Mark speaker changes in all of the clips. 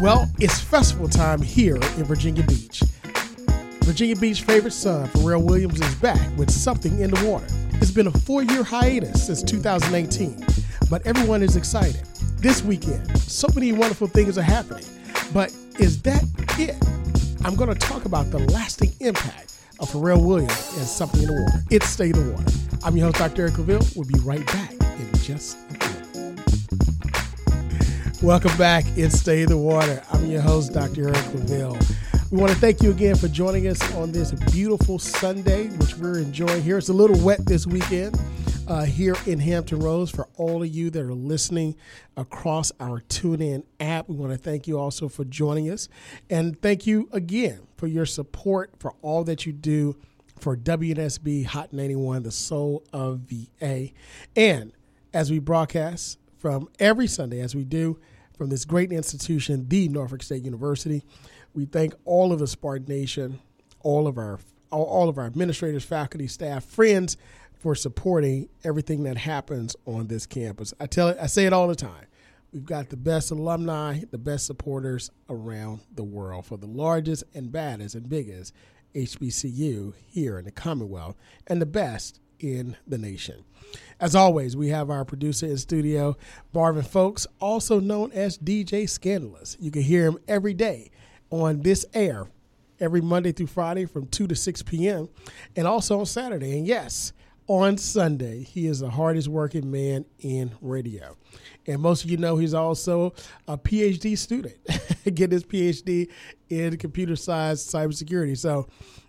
Speaker 1: Well, it's festival time here in Virginia Beach. Virginia Beach favorite son, Pharrell Williams, is back with Something in the Water. It's been a four year hiatus since 2018, but everyone is excited. This weekend, so many wonderful things are happening. But is that it? I'm going to talk about the lasting impact of Pharrell Williams and Something in the Water. It's State of the Water. I'm your host, Dr. Eric Claville. We'll be right back in just a. Welcome back. It's State of the Water. I'm your host, Dr. Eric Claville. We want to thank you again for joining us on this beautiful Sunday, which we're enjoying here. It's a little wet this weekend uh, here in Hampton Roads. For all of you that are listening across our TuneIn app, we want to thank you also for joining us. And thank you again for your support for all that you do for WNSB Hot 91, the soul of VA. And as we broadcast from every Sunday, as we do from this great institution, the Norfolk State University. We thank all of the Spartan Nation, all of our all of our administrators, faculty, staff, friends for supporting everything that happens on this campus. I tell it, I say it all the time. We've got the best alumni, the best supporters around the world for the largest and baddest and biggest HBCU here in the Commonwealth and the best in the nation. As always, we have our producer in studio, Marvin Folks, also known as DJ Scandalous. You can hear him every day on this air, every Monday through Friday from 2 to 6 p.m., and also on Saturday. And yes, on Sunday, he is the hardest working man in radio. And most of you know he's also a PhD student, getting his PhD in computer science, cybersecurity. So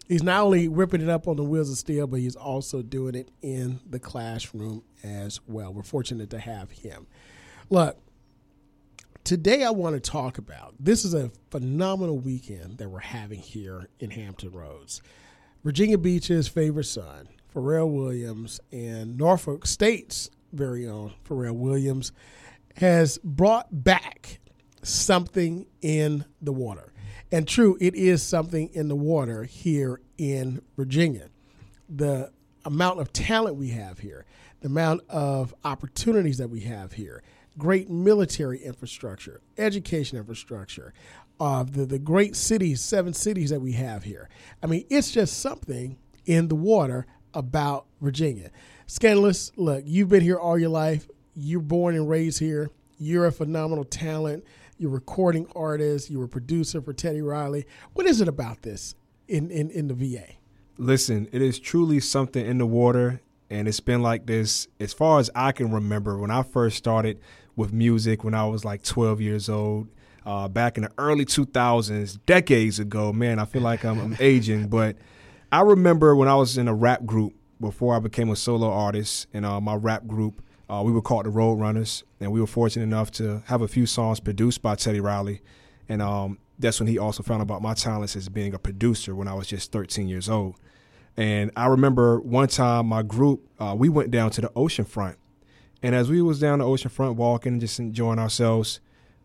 Speaker 1: he's not only ripping it up on the wheels of steel, but he's also doing it in the classroom as well. We're fortunate to have him. Look, today I want to talk about this is a phenomenal weekend that we're having here in Hampton Roads. Virginia Beach's favorite son, Pharrell Williams, and Norfolk State's very own Pharrell Williams has brought back something in the water. And true, it is something in the water here in Virginia. The amount of talent we have here, the amount of opportunities that we have here, great military infrastructure, education infrastructure, uh, the, the great cities, seven cities that we have here. I mean, it's just something in the water about Virginia. Scandalous, look, you've been here all your life. You're born and raised here. You're a phenomenal talent. You're a recording artist. You're a producer for Teddy Riley. What is it about this in, in, in the VA?
Speaker 2: Listen, it is truly something in the water, and it's been like this as far as I can remember. When I first started with music, when I was like 12 years old, uh, back in the early 2000s, decades ago. Man, I feel like I'm, I'm aging, but I remember when I was in a rap group before I became a solo artist, and uh, my rap group uh, we were called the Road Runners, and we were fortunate enough to have a few songs produced by Teddy Riley. And um, that's when he also found about my talents as being a producer when I was just 13 years old. And I remember one time my group, uh, we went down to the ocean front. And as we was down the ocean front walking and just enjoying ourselves,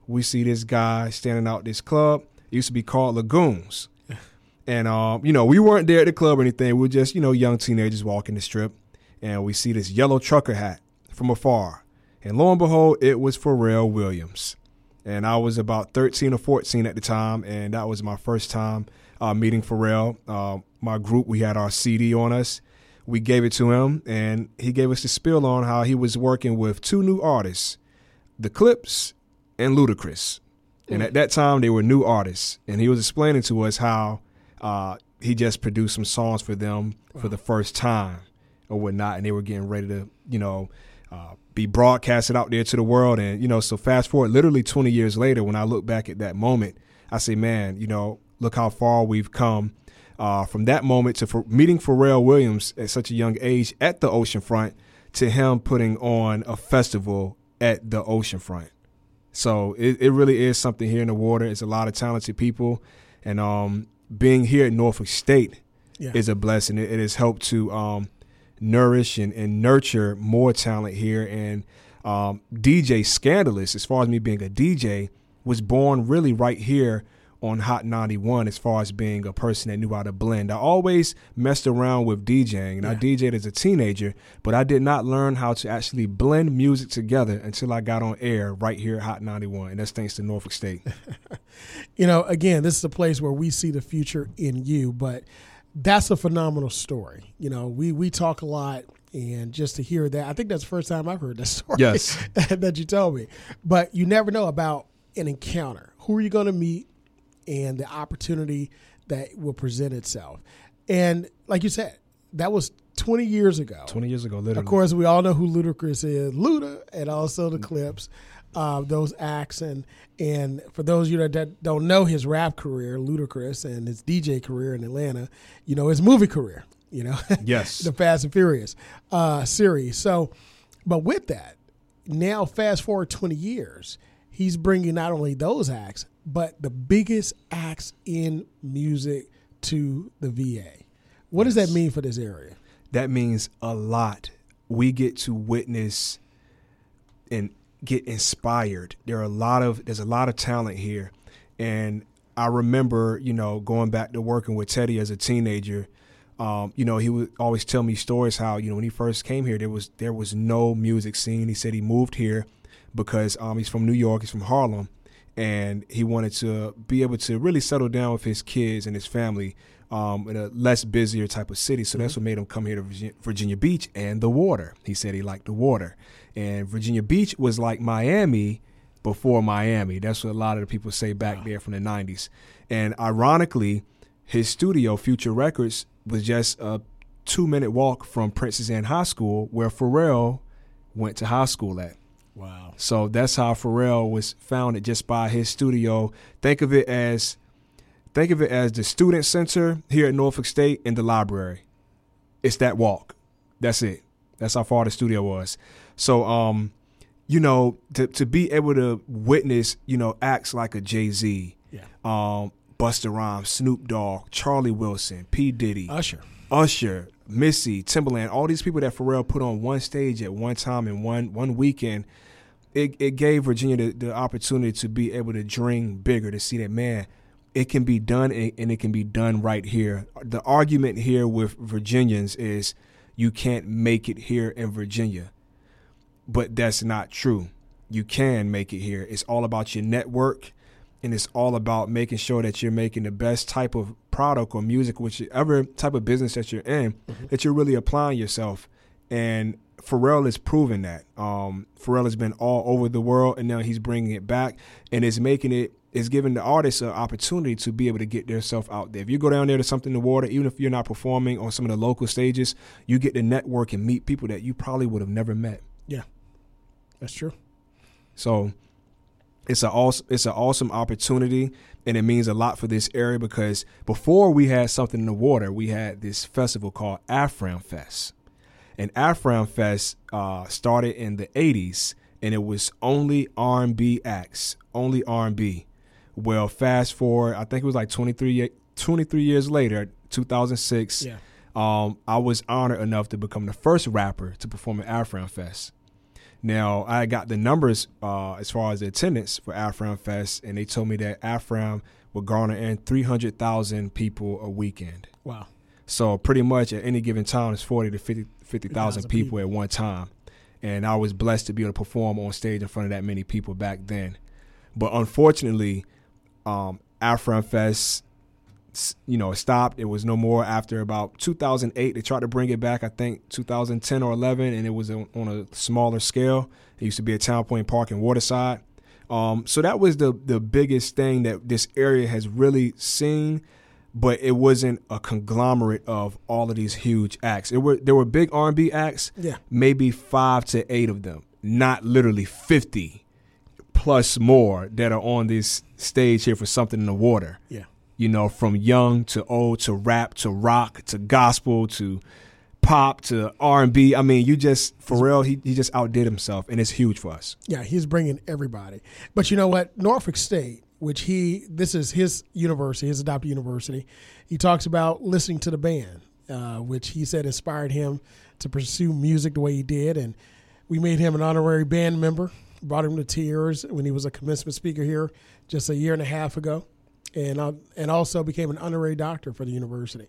Speaker 2: we see this guy standing out this club. It used to be called Lagoons. And, um, you know, we weren't there at the club or anything. We were just, you know, young teenagers walking the strip. And we see this yellow trucker hat from afar. And lo and behold, it was Pharrell Williams. And I was about 13 or 14 at the time, and that was my first time uh, meeting Pharrell. Uh, my group, we had our CD on us. We gave it to him, and he gave us the spill on how he was working with two new artists, The Clipse and Ludacris. And at that time, they were new artists. And he was explaining to us how uh, he just produced some songs for them wow. for the first time or whatnot. And they were getting ready to, you know, uh, be broadcasted out there to the world. And, you know, so fast forward literally 20 years later, when I look back at that moment, I say, man, you know, look how far we've come uh, from that moment to for meeting Pharrell Williams at such a young age at the oceanfront to him putting on a festival at the oceanfront. So it, it really is something here in the water. It's a lot of talented people. And um, being here at Norfolk State yeah. is a blessing. It, it has helped to um, nourish and, and nurture more talent here. And um, DJ Scandalous, as far as me being a DJ, was born really right here on Hot 91 as far as being a person that knew how to blend. I always messed around with DJing, and yeah. I DJed as a teenager, but I did not learn how to actually blend music together until I got on air right here at Hot 91, and that's thanks to Norfolk State.
Speaker 1: you know, again, this is a place where we see the future in you, but that's a phenomenal story. You know, we we talk a lot and just to hear that, I think that's the first time I've heard that story.
Speaker 2: Yes,
Speaker 1: that you told me. But you never know about an encounter. Who are you going to meet, and the opportunity that will present itself. And like you said, that was 20 years ago.
Speaker 2: 20 years ago, literally.
Speaker 1: Of course, we all know who Ludacris is, Luda, and also the Clipse, uh, those acts. And, and for those of you that don't know his rap career, Ludacris, and his DJ career in Atlanta, you know, his movie career, you know?
Speaker 2: Yes.
Speaker 1: the Fast and Furious uh, series. So, but with that, now fast forward 20 years, he's bringing not only those acts, but the biggest acts in music to the VA. What yes. does that mean for this area?
Speaker 2: That means a lot. We get to witness and get inspired. There are a lot of there's a lot of talent here. And I remember, you know, going back to working with Teddy as a teenager. Um, you know, he would always tell me stories how, you know, when he first came here, there was there was no music scene. He said he moved here because um, he's from New York, he's from Harlem, and he wanted to be able to really settle down with his kids and his family um, in a less busier type of city. So mm-hmm. that's what made him come here to Virginia Beach and the water. He said he liked the water, and Virginia Beach was like Miami before Miami. That's what a lot of the people say back wow. there from the '90s. And ironically, his studio, Future Records, was just a two-minute walk from Princess Anne High School, where Pharrell went to high school at.
Speaker 1: Wow.
Speaker 2: So that's how Pharrell was founded just by his studio. Think of it as think of it as the student center here at Norfolk State and the library. It's that walk. That's it. That's how far the studio was. So um, you know, to to be able to witness, you know, acts like a Jay-Z,
Speaker 1: yeah.
Speaker 2: um, Busta Rhymes, Snoop Dogg, Charlie Wilson, P. Diddy,
Speaker 1: Usher.
Speaker 2: Usher, Missy, Timbaland, all these people that Pharrell put on one stage at one time in one one weekend it, it gave Virginia the, the opportunity to be able to dream bigger, to see that, man, it can be done and it can be done right here. The argument here with Virginians is you can't make it here in Virginia. But that's not true. You can make it here. It's all about your network and it's all about making sure that you're making the best type of product or music, whichever type of business that you're in, mm-hmm. that you're really applying yourself. And Pharrell has proven that. Um, Pharrell has been all over the world, and now he's bringing it back, and is making it is giving the artists an opportunity to be able to get themselves out there. If you go down there to something in the water, even if you're not performing on some of the local stages, you get to network and meet people that you probably would have never met.
Speaker 1: Yeah, that's true.
Speaker 2: So it's a awesome, it's an awesome opportunity, and it means a lot for this area because before we had something in the water, we had this festival called Afram Fest. And Afram Fest uh, started in the 80s, and it was only R&B acts, only R&B. Well, fast forward, I think it was like 23, 23 years later, 2006.
Speaker 1: Yeah.
Speaker 2: Um, I was honored enough to become the first rapper to perform at Afram Fest. Now, I got the numbers uh, as far as the attendance for Afram Fest, and they told me that Afram would garner in 300,000 people a weekend.
Speaker 1: Wow.
Speaker 2: So pretty much at any given time, it's 40 to 50, 50,000 people, people at one time. And I was blessed to be able to perform on stage in front of that many people back then. But unfortunately, um, you know, stopped. It was no more after about 2008. They tried to bring it back, I think 2010 or 11, and it was on a smaller scale. It used to be at Town Point Park in Waterside. Um, so that was the the biggest thing that this area has really seen but it wasn't a conglomerate of all of these huge acts. There were there were big R and B acts,
Speaker 1: yeah,
Speaker 2: maybe five to eight of them, not literally fifty plus more that are on this stage here for something in the water.
Speaker 1: Yeah,
Speaker 2: you know, from young to old to rap to rock to gospel to pop to R and B. I mean, you just Pharrell, he he just outdid himself, and it's huge for us.
Speaker 1: Yeah, he's bringing everybody. But you know what, Norfolk State which he this is his university, his adopted university. He talks about listening to the band, uh, which he said inspired him to pursue music the way he did, and we made him an honorary band member. Brought him to tears when he was a commencement speaker here just a year and a half ago. and uh, and also became an honorary doctor for the university,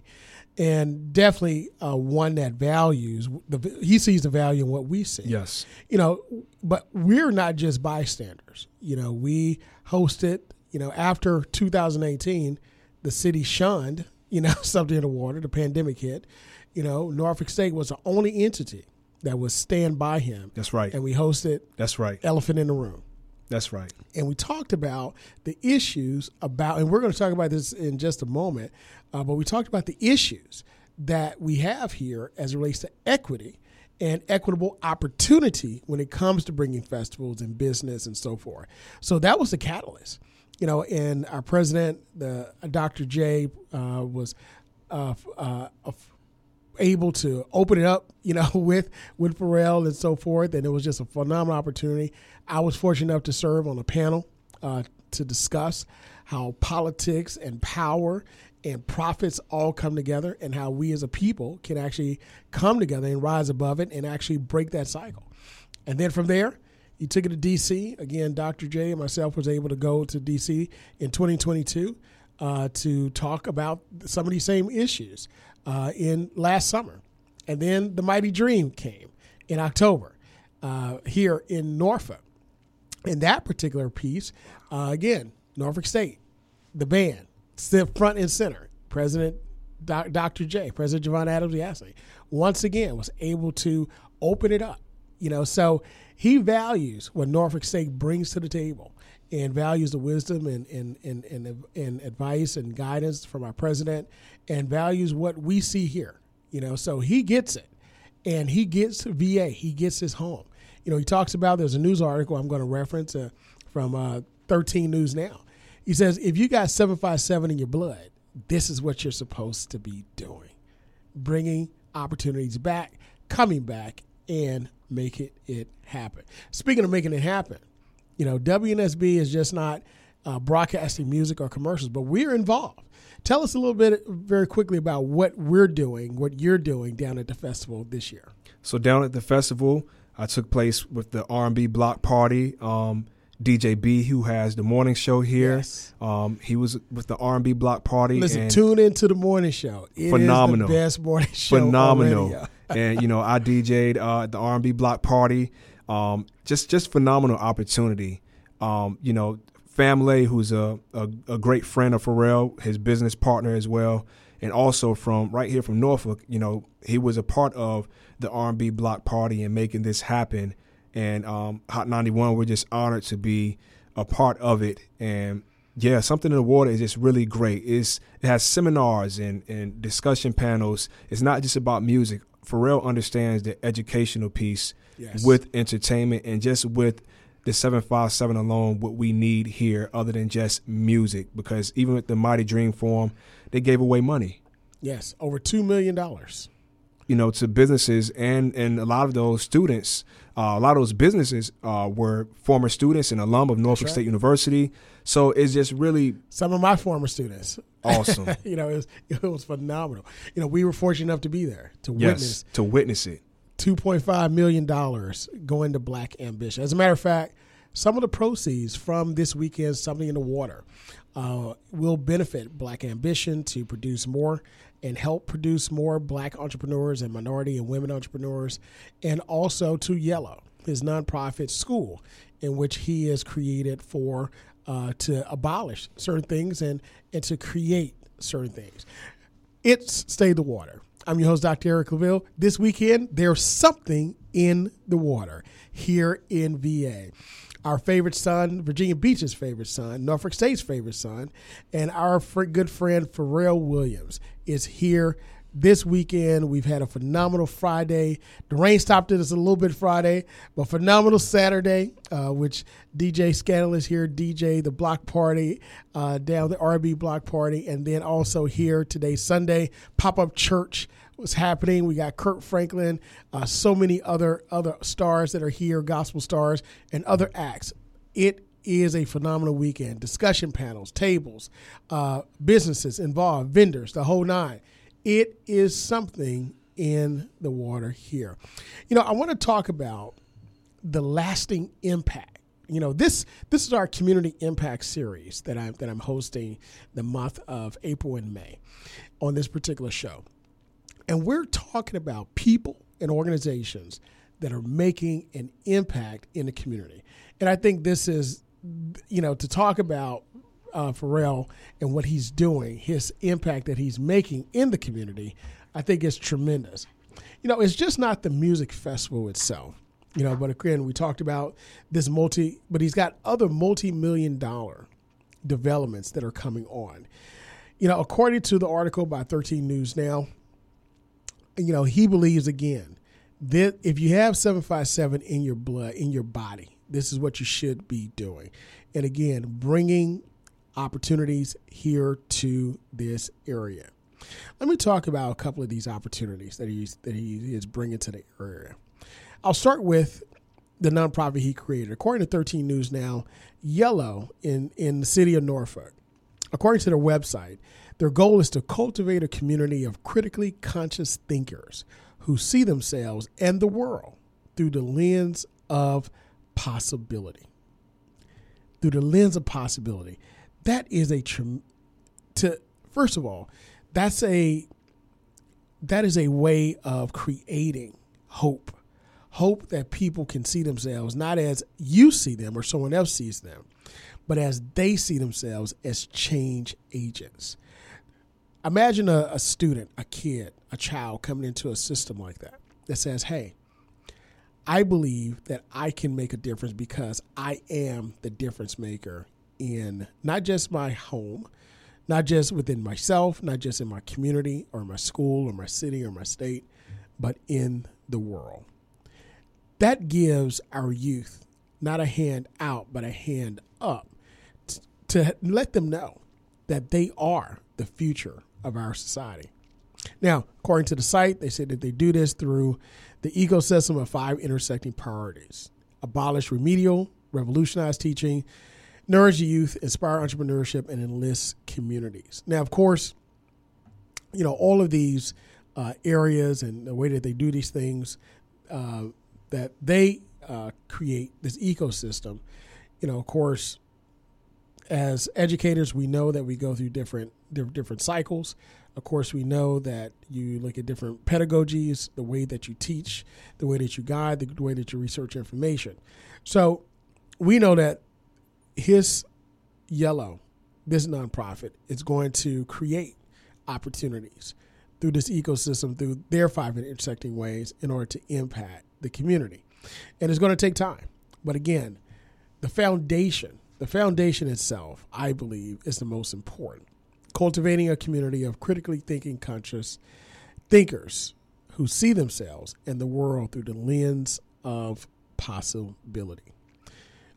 Speaker 1: and definitely uh, one that values the he sees the value in what we see.
Speaker 2: Yes,
Speaker 1: you know, but we're not just bystanders. You know, we hosted. You know, after 2018, the city shunned. You know, something in the water. The pandemic hit. You know, Norfolk State was the only entity that would stand by him.
Speaker 2: That's right.
Speaker 1: And we hosted.
Speaker 2: That's right.
Speaker 1: Elephant in the room.
Speaker 2: That's right.
Speaker 1: And we talked about the issues about, and we're going to talk about this in just a moment, uh, but we talked about the issues that we have here as it relates to equity and equitable opportunity when it comes to bringing festivals and business and so forth. So that was the catalyst, you know. And our president, the uh, Dr. J, uh, was uh, uh able to open it up, you know, with with Pharrell and so forth, and it was just a phenomenal opportunity. I was fortunate enough to serve on a panel uh, to discuss how politics and power and profits all come together, and how we as a people can actually come together and rise above it and actually break that cycle. And then from there, you took it to D.C. Again, Dr. J and myself was able to go to D.C. in 2022 uh, to talk about some of these same issues uh, in last summer. And then the Mighty Dream came in October uh, here in Norfolk. In that particular piece, uh, again, Norfolk State, the band, still front and center. President Doc, Dr. J, President Javaune Adams-Gaston, once again was able to open it up. You know, so he values what Norfolk State brings to the table and values the wisdom and, and, and, and, and advice and guidance from our president and values what we see here. You know, so he gets it. And he gets VA, he gets his home. You know, he talks about there's a news article I'm going to reference uh, from uh, 13 News Now. He says, if you got 757 in your blood, this is what you're supposed to be doing bringing opportunities back, coming back, and making it happen. Speaking of making it happen, you know, WNSB is just not uh, broadcasting music or commercials, but we're involved. Tell us a little bit, very quickly, about what we're doing, what you're doing down at the festival this year.
Speaker 2: So down at the festival, I took place with the R&B Block Party. Um, DJ B, who has the morning show here.
Speaker 1: Yes.
Speaker 2: Um, he was with the R&B Block Party.
Speaker 1: Listen, tune into the morning show. It
Speaker 2: phenomenal,
Speaker 1: best morning show.
Speaker 2: Phenomenal. and you know, I DJ'd uh, at the R&B Block Party. Um, just just phenomenal opportunity. Um, you know, Family, who's a, a, a great friend of Pharrell, his business partner as well, and also from right here from Norfolk. You know, he was a part of the R&B Block Party and making this happen. And um, Hot 91, we're just honored to be a part of it. And yeah, something in the water is just really great. It's, it has seminars and, and discussion panels. It's not just about music. Pharrell understands the educational piece yes. with entertainment and just with the 757 alone what we need here other than just music because even with the Mighty Dream Forum, they gave away money.
Speaker 1: Yes, over $2 million.
Speaker 2: You know, to businesses and, and a lot of those students, uh, a lot of those businesses uh, were former students and alum of Norfolk right. State University. So it's just really
Speaker 1: some of my former students.
Speaker 2: Awesome.
Speaker 1: you know, it was, it was phenomenal. You know, we were fortunate enough to be there to
Speaker 2: yes,
Speaker 1: witness
Speaker 2: to witness it.
Speaker 1: $2.5 million going to Black Ambition. As a matter of fact, some of the proceeds from this weekend's Something in the Water uh, will benefit Black Ambition to produce more and help produce more black entrepreneurs and minority and women entrepreneurs, and also to Yellow, his nonprofit school, in which he has created for uh, to abolish certain things and, and to create certain things. It's State of the Water. I'm your host, Dr. Eric Claville. This weekend, there's something in the water here in VA. Our favorite son, Virginia Beach's favorite son, Norfolk State's favorite son, and our good friend Pharrell Williams is here this weekend. We've had a phenomenal Friday. The rain stopped us a little bit Friday, but phenomenal Saturday, uh, which DJ Scandalous here, DJ the Block Party uh, down the RB Block Party, and then also here today, Sunday, pop up church was happening. We got Kirk Franklin, uh, so many other other stars that are here, gospel stars, and other acts. It is a phenomenal weekend. Discussion panels, tables, uh, businesses involved, vendors, the whole nine. It is something in the water here. You know, I want to talk about the lasting impact You know, this this is our community impact series that I'm that I'm hosting the month of April and May on this particular show. And we're talking about people and organizations that are making an impact in the community. And I think this is, you know, to talk about uh, Pharrell and what he's doing, his impact that he's making in the community, I think is tremendous. You know, it's just not the music festival itself, you know, but again, we talked about this multi, but he's got other multi million dollar developments that are coming on. You know, according to the article by 13 News Now, you know, he believes again that if you have 757 in your blood, in your body, this is what you should be doing. And again, bringing opportunities here to this area. Let me talk about a couple of these opportunities that he's that he is bringing to the area. I'll start with the nonprofit he created. According to 13 News Now, Yellow in in the city of Norfolk, according to their website, their goal is to cultivate a community of critically conscious thinkers who see themselves and the world through the lens of possibility. Through the lens of possibility. That is a to first of all, that's a that is a way of creating hope. Hope that people can see themselves not as you see them or someone else sees them, but as they see themselves as change agents. Imagine a, a student, a kid, a child coming into a system like that that says, hey, I believe that I can make a difference because I am the difference maker in not just my home, not just within myself, not just in my community or my school or my city or my state, but in the world. That gives our youth not a hand out, but a hand up t- to let them know that they are the future of our society. Now, according to the site, they said that they do this through the ecosystem of five intersecting priorities abolish remedial, revolutionize teaching, nourish youth, inspire entrepreneurship, and enlist communities. Now, of course, you know, all of these uh, areas and the way that they do these things, uh, that they uh, create this ecosystem, you know, of course, as educators, we know that we go through different different cycles. Of course, we know that you look at different pedagogies, the way that you teach, the way that you guide, the way that you research information. So we know that his yellow, this nonprofit, is going to create opportunities through this ecosystem, through their five intersecting ways, in order to impact the community. And it's going to take time. But again, the foundation, the foundation itself, I believe, is the most important cultivating a community of critically thinking, conscious thinkers who see themselves and the world through the lens of possibility.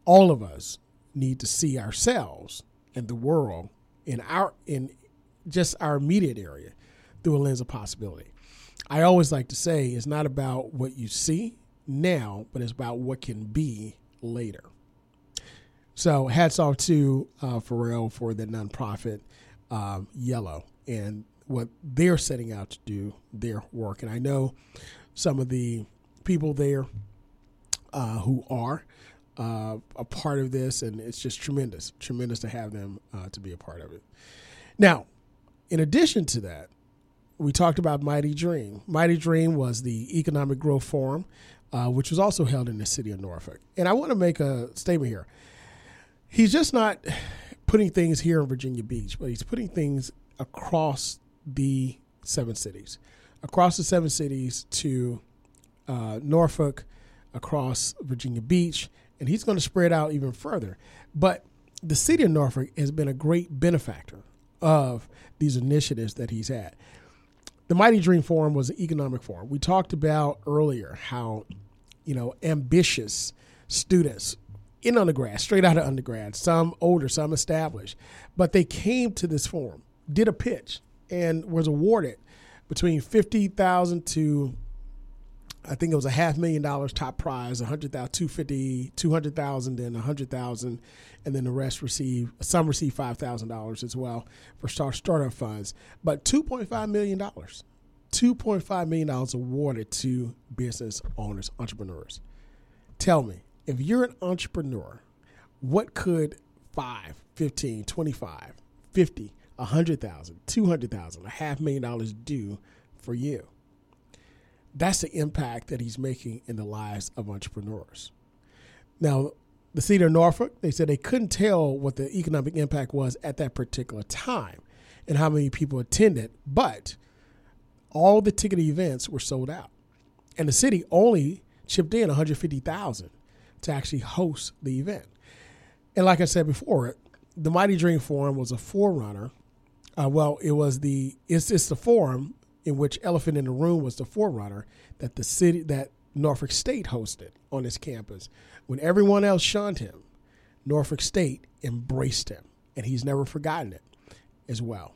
Speaker 1: All of us need to see ourselves and the world in our in just our immediate area through a lens of possibility. I always like to say it's not about what you see now, but it's about what can be later. So hats off to uh, Pharrell for the nonprofit um, Yellow and what they're setting out to do their work. And I know some of the people there uh, who are uh, a part of this, and it's just tremendous, tremendous to have them uh, to be a part of it. Now, in addition to that, we talked about Mighty Dream. Mighty Dream was the Economic Growth Forum, uh, which was also held in the city of Norfolk. And I want to make a statement here. He's just not putting things here in Virginia Beach, but he's putting things across the seven cities, across the seven cities to uh, Norfolk, across Virginia Beach, and he's going to spread out even further. But the city of Norfolk has been a great benefactor of these initiatives that he's had. The Mighty Dream Forum was an economic forum. We talked about earlier how, you know, ambitious students in undergrad, straight out of undergrad, some older, some established, but they came to this forum, did a pitch, and was awarded between fifty thousand to I think it was a half million dollars top prize, 100,000, 250, 200,000, and 100,000. And then the rest receive, some receive $5,000 as well for start, startup funds. But $2.5 million, $2.5 million awarded to business owners, entrepreneurs. Tell me, if you're an entrepreneur what could 5, 15, 25, 50, 100,000, 200,000, a half million dollars do for you? That's the impact that he's making in the lives of entrepreneurs. Now, the city of Norfolk, they said they couldn't tell what the economic impact was at that particular time and how many people attended, but all the ticket events were sold out. And the city only chipped in 150,000 to actually host the event. And like I said before, the Mighty Dream Forum was a forerunner. Uh, well, it was the it's it's the forum in which Elephant in the Room was the forerunner that the city that Norfolk State hosted on its campus. When everyone else shunned him, Norfolk State embraced him, and he's never forgotten it as well.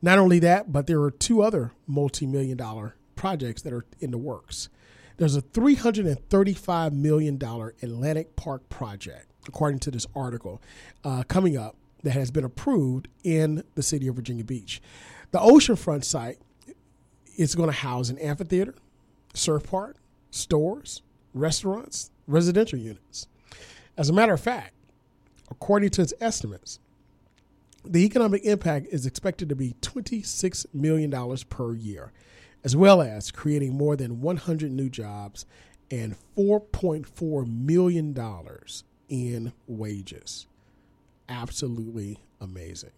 Speaker 1: Not only that, but there are two other multi million dollar projects that are in the works. There's a $335 million Atlantic Park project, according to this article, uh, coming up that has been approved in the city of Virginia Beach. The oceanfront site is going to house an amphitheater, surf park, stores, restaurants, residential units. As a matter of fact, according to its estimates, the economic impact is expected to be $26 million per year, as well as creating more than 100 new jobs and $4.4 million in wages. Absolutely amazing.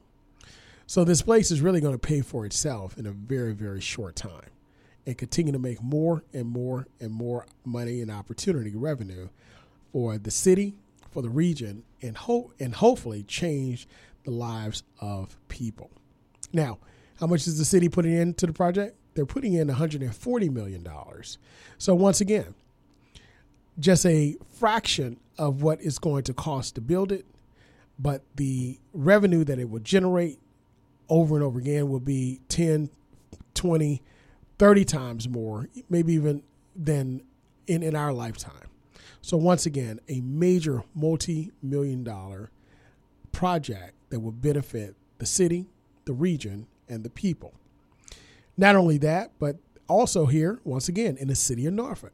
Speaker 1: So, this place is really going to pay for itself in a very, very short time and continue to make more and more and more money and opportunity revenue for the city, for the region, and hope and hopefully change the lives of people. Now, how much is the city putting into the project? They're putting in $140 million. So once again, just a fraction of what it's going to cost to build it, but the revenue that it will generate over and over again will be 10, 20, 30 times more, maybe even than in, in our lifetime. So, once again, a major multi million dollar project that will benefit the city, the region, and the people. Not only that, but also here, once again, in the city of Norfolk,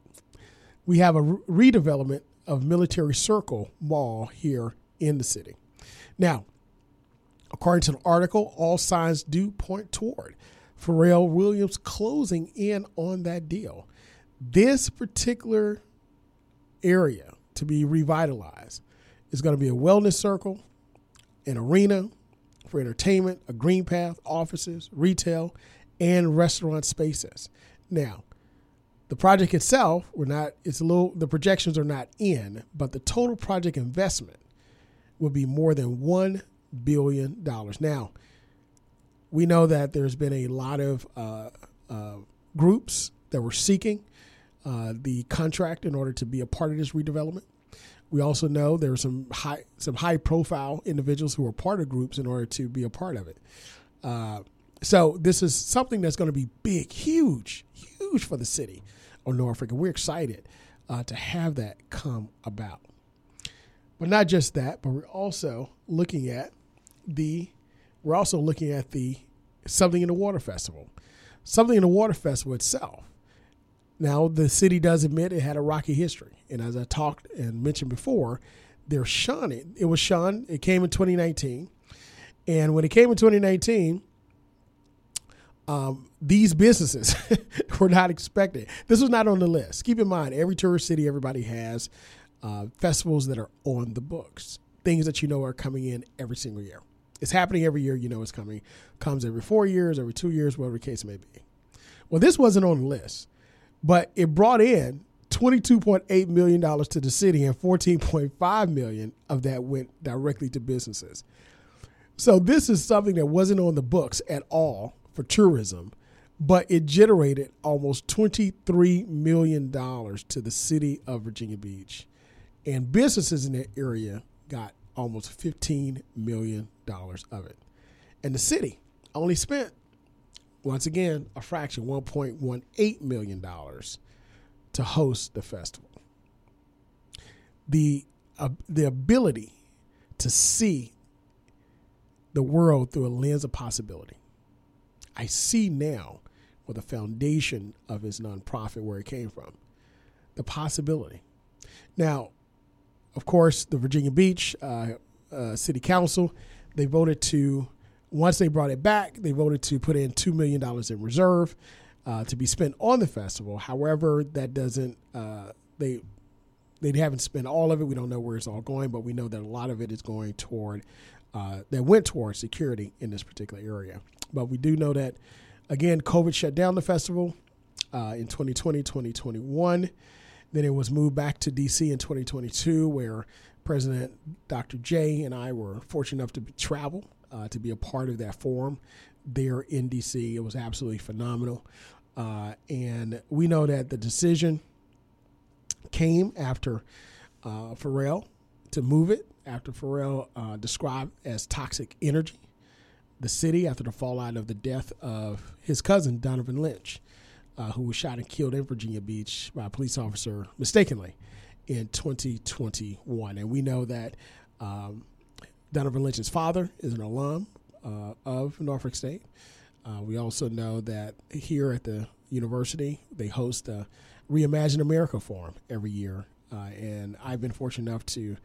Speaker 1: we have a re- redevelopment of Military Circle Mall here in the city. Now, according to the article, all signs do point toward Pharrell Williams closing in on that deal. This particular area to be revitalized is going to be a wellness circle, an arena for entertainment, a green path, offices, retail, and restaurant spaces. Now, the project itself, we're not, it's a little, the projections are not in, but the total project investment will be more than $1 billion. dollars. Now, we know that there's been a lot of uh, uh, groups that were seeking uh, the contract in order to be a part of this redevelopment. We also know there are some high some high profile individuals who are part of groups in order to be a part of it. Uh, so this is something that's going to be big, huge, huge for the city of Norfolk, and we're excited uh, to have that come about. But not just that, but we're also looking at the we're also looking at the Something in the Water Festival. Something in the Water Festival itself. Now, the city does admit it had a rocky history. And as I talked and mentioned before, they're shunning. It was shunned. It came in 2019. And when it came in 2019, um, these businesses were not expected. This was not on the list. Keep in mind, every tourist city, everybody has uh, festivals that are on the books, things that you know are coming in every single year. It's happening every year. You know it's coming. Comes every four years, every two years, whatever the case may be. Well, this wasn't on the list, but it brought in $22.8 million to the city and 14.5 million of that went directly to businesses. So this is something that wasn't on the books at all for tourism, but it generated almost $23 million to the city of Virginia Beach. And businesses in that area got almost $15 million of it. And the city only spent, once again, a fraction, $1.18 million to host the festival. The, uh, the ability to see the world through a lens of possibility. I see now with the foundation of his nonprofit where it came from, the possibility. Now, of course, the Virginia Beach uh, uh, City Council, they voted to, once they brought it back, they voted to put in $2 million in reserve uh, to be spent on the festival. However, that doesn't, uh, they, they haven't spent all of it. We don't know where it's all going, but we know that a lot of it is going toward, that went toward security in this particular area. But we do know that, again, COVID shut down the festival in 2020, 2021. Then it was moved back to DC in 2022, where President Dr. J and I were fortunate enough to travel uh, to be a part of that forum there in DC. It was absolutely phenomenal. Uh, and we know that the decision came after uh, Pharrell to move it, after Pharrell uh, described as toxic energy the city after the fallout of the death of his cousin, Donovan Lynch, uh, who was shot and killed in Virginia Beach by a police officer mistakenly in 2021. And we know that um, Donovan Lynch's father is an alum uh, of Norfolk State. Uh, we also know that here at the university, they host a Reimagine America Forum every year. Uh, and I've been fortunate enough to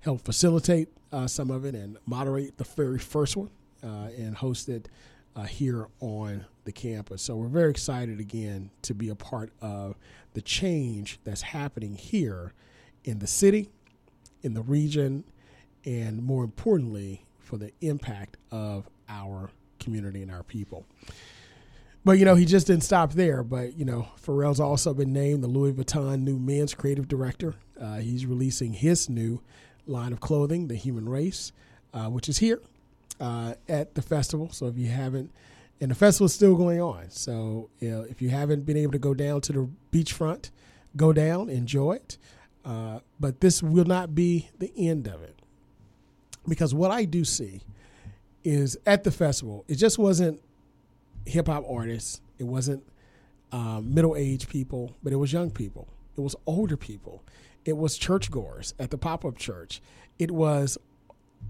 Speaker 1: help facilitate uh, some of it and moderate the very first one uh, and host it uh, here on the campus. So we're very excited again to be a part of the change that's happening here in the city, in the region, and more importantly, for the impact of our community and our people. But you know, he just didn't stop there. But you know, Pharrell's also been named the Louis Vuitton new men's creative director. Uh, he's releasing his new line of clothing, the Human Race, uh, which is here uh, at the festival. So if you haven't, and the festival is still going on. So you know, if you haven't been able to go down to the beachfront, go down, enjoy it. Uh, but this will not be the end of it. Because what I do see is at the festival, it just wasn't hip hop artists, it wasn't um, middle aged people, but it was young people, it was older people, it was churchgoers at the pop up church, it was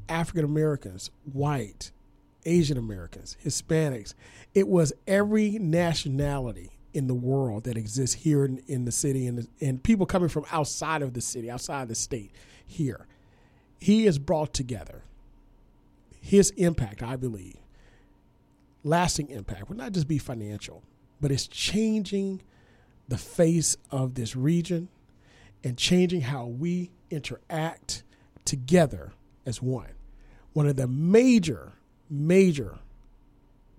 Speaker 1: African Americans, white, Asian Americans, Hispanics. It was every nationality in the world that exists here in, in the city and, and people coming from outside of the city, outside of the state here. He has brought together his impact, I believe, lasting impact will not just be financial, but it's changing the face of this region and changing how we interact together as one. One of the major, major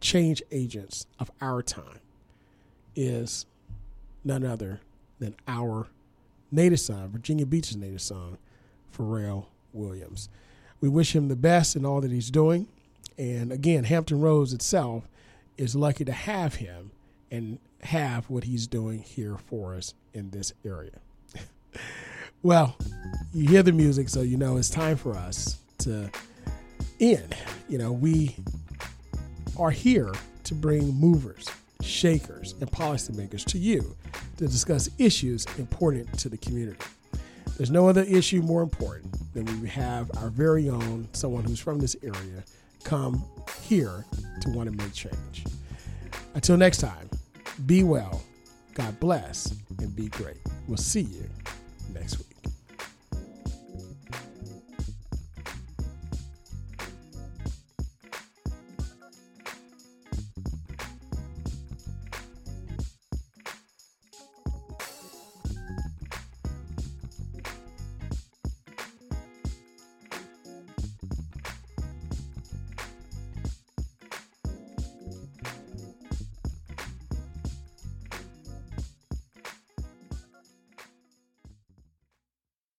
Speaker 1: change agents of our time is none other than our native son, Virginia Beach's native son, Pharrell Williams. We wish him the best in all that he's doing. And again, Hampton Roads itself is lucky to have him and have what he's doing here for us in this area. well, you hear the music, so you know it's time for us to end. You know, we are here to bring movers, shakers, and policymakers to you to discuss issues important to the community. There's no other issue more important than we have our very own, someone who's from this area, come here to want to make change. Until next time, be well, God bless, and be great. We'll see you